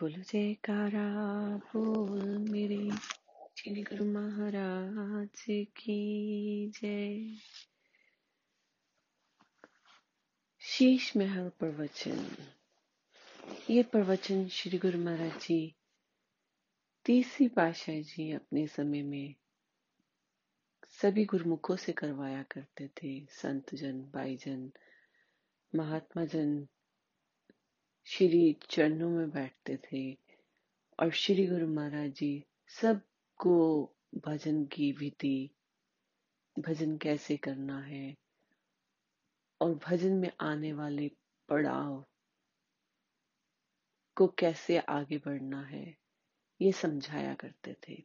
बोलो जयकारा बोल मेरे श्री गुरु महाराज की जय। शीश महल प्रवचन। ये प्रवचन श्री गुरु महाराज जी, तीसरी पाशाह जी अपने समय में सभी गुरुमुखों से करवाया करते थे। संत जन भाई जन महात्मा जन श्री चरणों में बैठते थे और श्री गुरु महाराज जी सबको भजन की विधि, भजन कैसे करना है और भजन में आने वाले पड़ाव को कैसे आगे बढ़ना है, ये समझाया करते थे।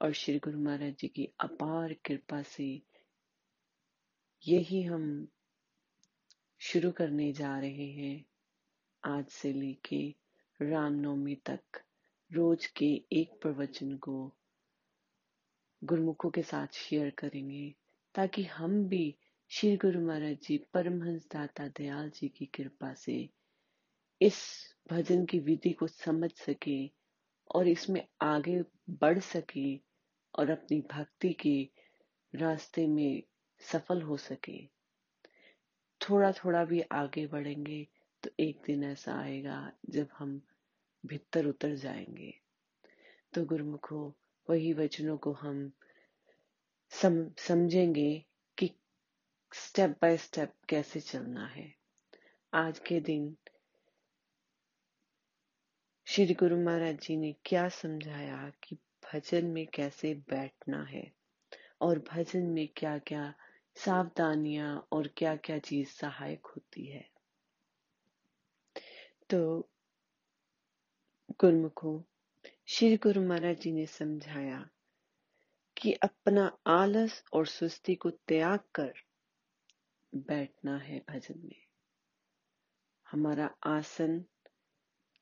और श्री गुरु महाराज जी की अपार कृपा से यही हम शुरू करने जा रहे हैं। आज से लेके रामनवमी तक रोज के एक प्रवचन को गुरुमुखों के साथ शेयर करेंगे, ताकि हम भी श्री गुरु महाराज जी परमहंस दाता दयाल जी की कृपा से इस भजन की विधि को समझ सके और इसमें आगे बढ़ सके और अपनी भक्ति के रास्ते में सफल हो सके। थोड़ा थोड़ा भी आगे बढ़ेंगे तो एक दिन ऐसा आएगा जब हम भीतर उतर जाएँगे। तो गुरुमुखो वही वचनों को हम सम, समझेंगे कि स्टेप बाय स्टेप कैसे चलना है। आज के दिन श्री गुरु महाराज जी ने क्या समझाया कि भजन में कैसे बैठना है और भजन में क्या क्या सावधानियाँ और क्या क्या चीज़ सहायक होती है। तो गुरमुखों श्री गुरु महाराज जी ने समझाया कि अपना आलस और सुस्ती को त्याग कर बैठना है भजन में। हमारा आसन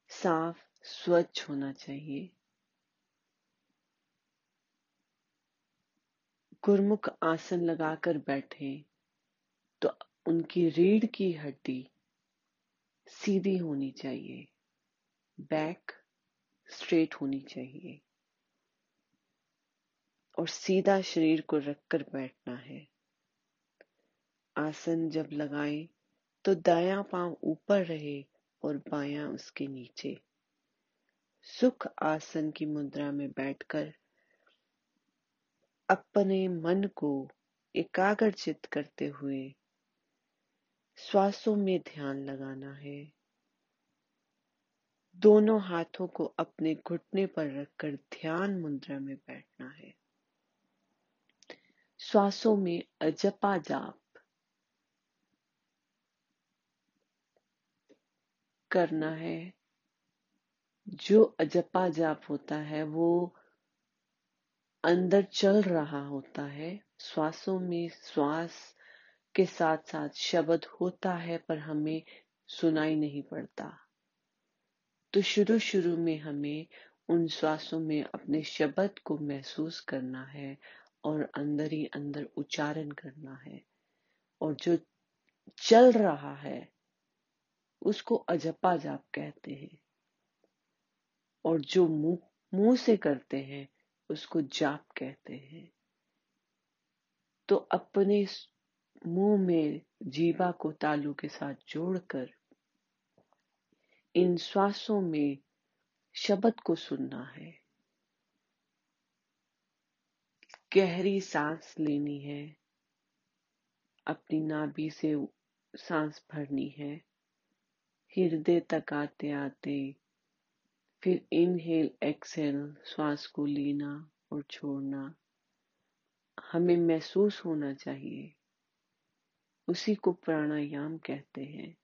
साफ़, स्वच्छ होना चाहिए। गुरमुख आसन लगाकर बैठे तो उनकी रीढ़ की हड्डी सीधी होनी चाहिए बैक स्ट्रेट होनी चाहिए और सीधा शरीर को रखकर बैठना है। आसन जब लगाएँ तो दाया पाँव ऊपर रहे और बायां उसके नीचे। सुख आसन की मुद्रा में बैठकर अपने मन को एकाग्रचित करते हुए श्वासों में ध्यान लगाना है। दोनों हाथों को अपने घुटने पर रखकर ध्यान मुद्रा में बैठना है। श्वासों में अजपा जाप करना है। जो अजपा जाप होता है, वो अंदर चल रहा होता है। श्वासों में श्वास के साथ साथ शब्द होता है पर हमें सुनाई नहीं पड़ता। तो शुरू शुरू में हमें उन श्वासों में अपने शब्द को महसूस करना है और अंदर ही अंदर उच्चारण करना है। और जो चल रहा है, उसको अजपा जाप कहते हैं। और जो मुँह मुँह से करते हैं, उसको जाप कहते हैं। तो अपने मुँह में जीवा को तालू के साथ जोड़कर इन श्वासों में शब्द को सुनना है। गहरी सांस लेनी है। अपनी नाभि से सांस भरनी है। हृदय तक आते आते फिर इनहेल एक्सेल श्वास को लेना और छोड़ना। हमें महसूस होना चाहिए। उसी को प्राणायाम कहते हैं।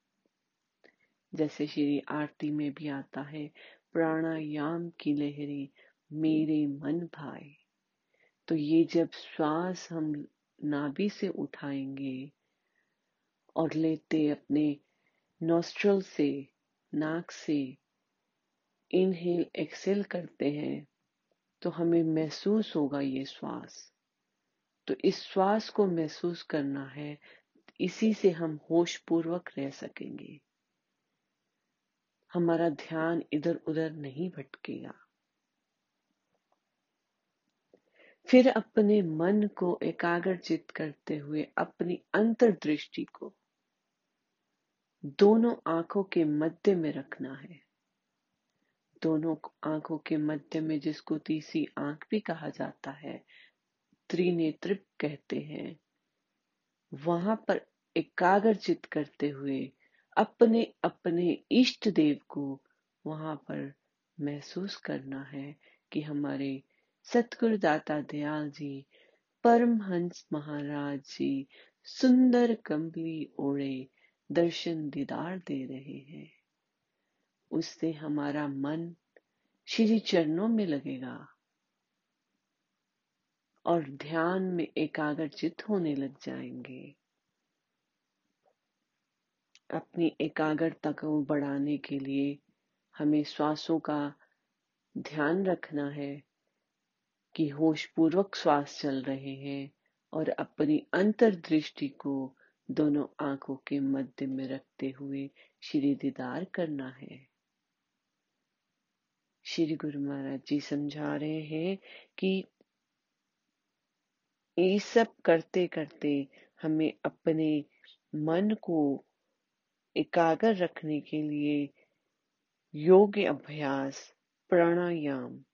जैसे श्री आरती में भी आता है, प्राणायाम की लहरें मेरे मन भाए। तो ये जब श्वास हम नाभि से उठाएँगे और लेते अपने नोस्ट्रल से, नाक से इनहेल एक्सेल करते हैं तो हमें महसूस होगा ये श्वास। तो इस श्वास को महसूस करना है इसी से हम होश पूर्वक रह सकेंगे। हमारा ध्यान इधर उधर नहीं भटकेगा। फिर अपने मन को एकाग्रचित करते हुए, अपनी अंतर्दृष्टि को दोनों आँखों के मध्य में रखना है। दोनों आँखों के मध्य में जिसको तीसरी आँख भी कहा जाता है, त्रिनेत्र कहते हैं। वहाँ पर एकाग्रचित करते हुए अपने अपने इष्ट देव को वहाँ पर महसूस करना है कि हमारे सतगुरु दाता दयाल जी, परमहंस महाराज जी सुंदर कंबली ओढ़े दर्शन दीदार दे रहे हैं। उससे हमारा मन श्री चरणों में लगेगा। और ध्यान में एकाग्रचित होने लग जाएँगे। अपनी एकाग्रता को बढ़ाने के लिए हमें श्वासों का ध्यान रखना है कि होश पूर्वक श्वास चल रहे हैं और अपनी अंतर्दृष्टि को दोनों आँखों के मध्य में रखते हुए श्री दीदार करना है। श्री गुरु महाराज जी समझा रहे हैं कि ये सब करते करते हमें अपने मन को एकाग्र रखने के लिए योग अभ्यास, प्राणायाम,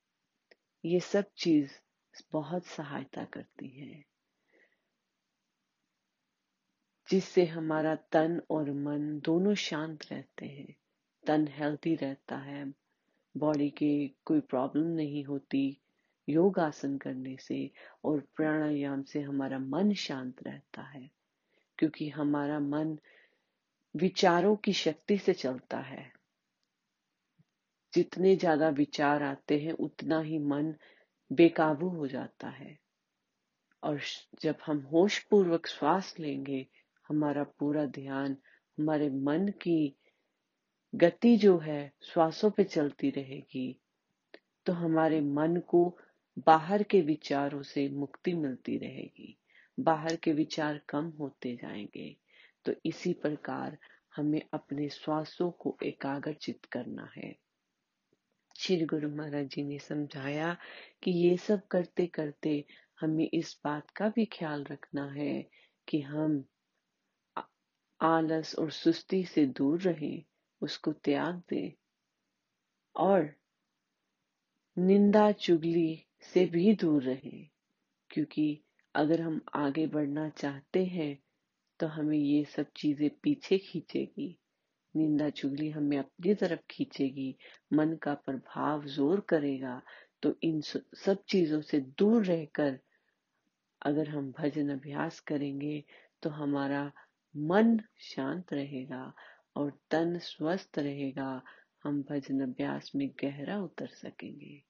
ये सब चीज़ बहुत सहायता करती है। जिससे हमारा तन और मन दोनों शांत रहते हैं। तन हेल्थी रहता है बॉडी के कोई प्रॉब्लम नहीं होती योग आसन करने से और प्राणायाम से हमारा मन शांत रहता है, क्योंकि हमारा मन विचारों की शक्ति से चलता है। जितने ज़्यादा विचार आते हैं, उतना ही मन बेकाबू हो जाता है। और जब हम होश पूर्वक श्वास लेंगे, हमारा पूरा ध्यान, हमारे मन की गति जो है, श्वासों पे चलती रहेगी तो हमारे मन को बाहर के विचारों से मुक्ति मिलती रहेगी। बाहर के विचार कम होते जाएँगे। तो इसी प्रकार हमें अपने श्वासों को एकाग्रचित करना है। श्री गुरु महाराज जी ने समझाया कि ये सब करते करते हमें इस बात का भी ख्याल रखना है कि हम आलस और सुस्ती से दूर रहें, उसको त्याग दें और निंदा चुगली से भी दूर रहें, क्योंकि अगर हम आगे बढ़ना चाहते हैं तो हमें ये सब चीज़ें पीछे खींचेगी। निंदा चुगली हमें अपनी तरफ़ खींचेगी, मन का प्रभाव ज़ोर करेगा तो इन सब चीज़ों से दूर रहकर अगर हम भजन अभ्यास करेंगे तो हमारा मन शांत रहेगा और तन स्वस्थ रहेगा, हम भजन अभ्यास में गहरा उतर सकेंगे।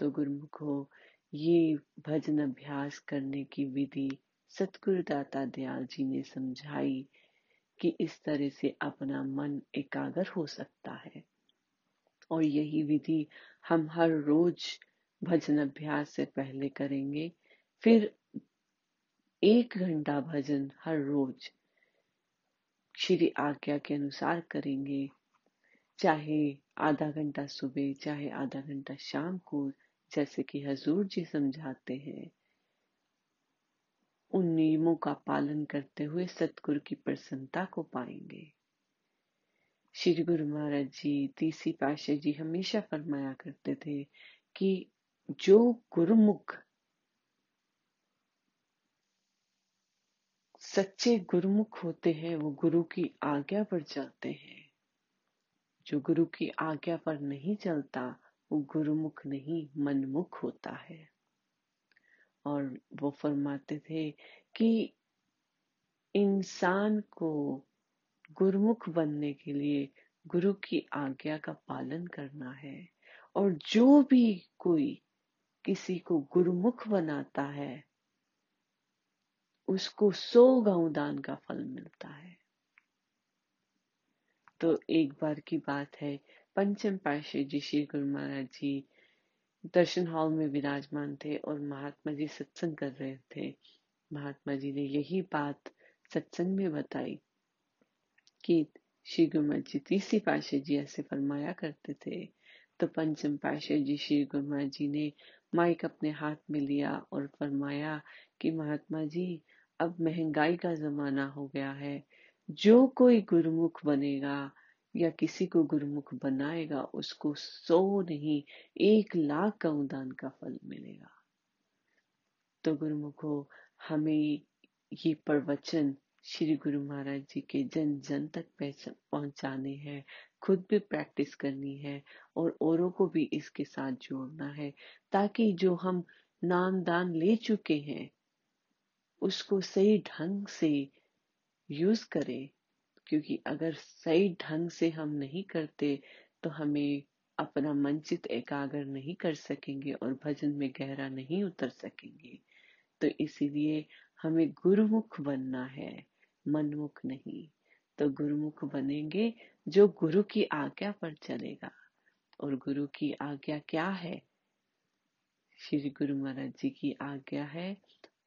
तो गुरुमुखो ये भजन अभ्यास करने की विधि सतगुरु दाता दयाल जी ने समझाई कि इस तरह से अपना मन एकाग्र हो सकता है। और यही विधि हम हर रोज भजन अभ्यास से पहले करेंगे। फिर एक घंटा भजन हर रोज श्री आज्ञा के अनुसार करेंगे। चाहे आधा घंटा सुबह, चाहे आधा घंटा शाम को जैसे कि हजूर जी समझाते हैं, उन नियमों का पालन करते हुए सतगुरु की प्रसन्नता को पाएँगे। श्री गुरु महाराज जी, तीसरी पाशाह जी हमेशा फरमाया करते थे कि जो गुरुमुख सच्चे गुरुमुख होते हैं, वो गुरु की आज्ञा पर चलते हैं। जो गुरु की आज्ञा पर नहीं चलता वो गुरुमुख नहीं, मनमुख होता है। और वो फरमाते थे कि इंसान को गुरुमुख बनने के लिए गुरु की आज्ञा का पालन करना है। और जो भी कोई किसी को गुरुमुख बनाता है, उसको सौ दान का फल मिलता है। तो एक बार की बात है पंचम पाशे जी श्री गुरु महाराज जी दर्शन हॉल में विराजमान थे और महात्मा जी सत्संग कर रहे थे। महात्मा जी ने यही बात सत्संग में बताई कि श्री गुरु जी तीसरी पाशा जी ऐसे फरमाया करते थे। तो पंचम पाशा जी श्री गुरु महाराज जी ने माइक अपने हाथ में लिया और फरमाया कि महात्मा जी, अब महँगाई का जमाना हो गया है। जो कोई गुरुमुख बनेगा या किसी को गुरुमुख बनाएगा, उसको सौ नहीं, एक लाख का उदान का फल मिलेगा। तो गुरुमुखो, हमें ये प्रवचन श्री गुरु महाराज जी के जन जन तक पहुँचाने हैं, खुद भी प्रैक्टिस करनी है और औरों को भी इसके साथ जोड़ना है, ताकि जो हम नाम दान ले चुके हैं, उसको सही ढंग से यूज़ करें। क्योंकि अगर सही ढंग से हम नहीं करते तो हमें अपना मंचित एकाग्र नहीं कर सकेंगे और भजन में गहरा नहीं उतर सकेंगे। तो इसीलिए हमें गुरुमुख बनना है, मनमुख नहीं। तो गुरुमुख बनेंगे जो गुरु की आज्ञा पर चलेगा। और गुरु की आज्ञा क्या है? श्री गुरु महाराज जी की आज्ञा है,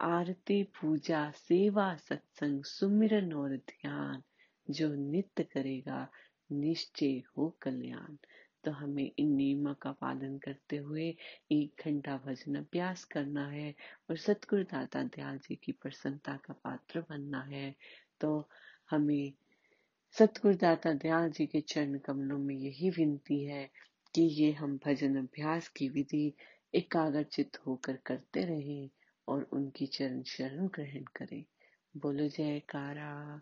आरती पूजा सेवा सत्संग सुमिरन और ध्यान। जो नित्य करेगा, निश्चय हो कल्याण। तो हमें इन नियमों का पालन करते हुए एक घंटा भजन अभ्यास करना है और सतगुरु दाता दयाल जी की प्रसन्नता का पात्र बनना है। तो हमें सतगुरु दाता दयाल जी के चरण कमलों में यही विनती है कि ये हम भजन अभ्यास की विधि एकाग्रचित होकर करते रहें और उनकी चरण शरण ग्रहण करें। बोलो जयकारा।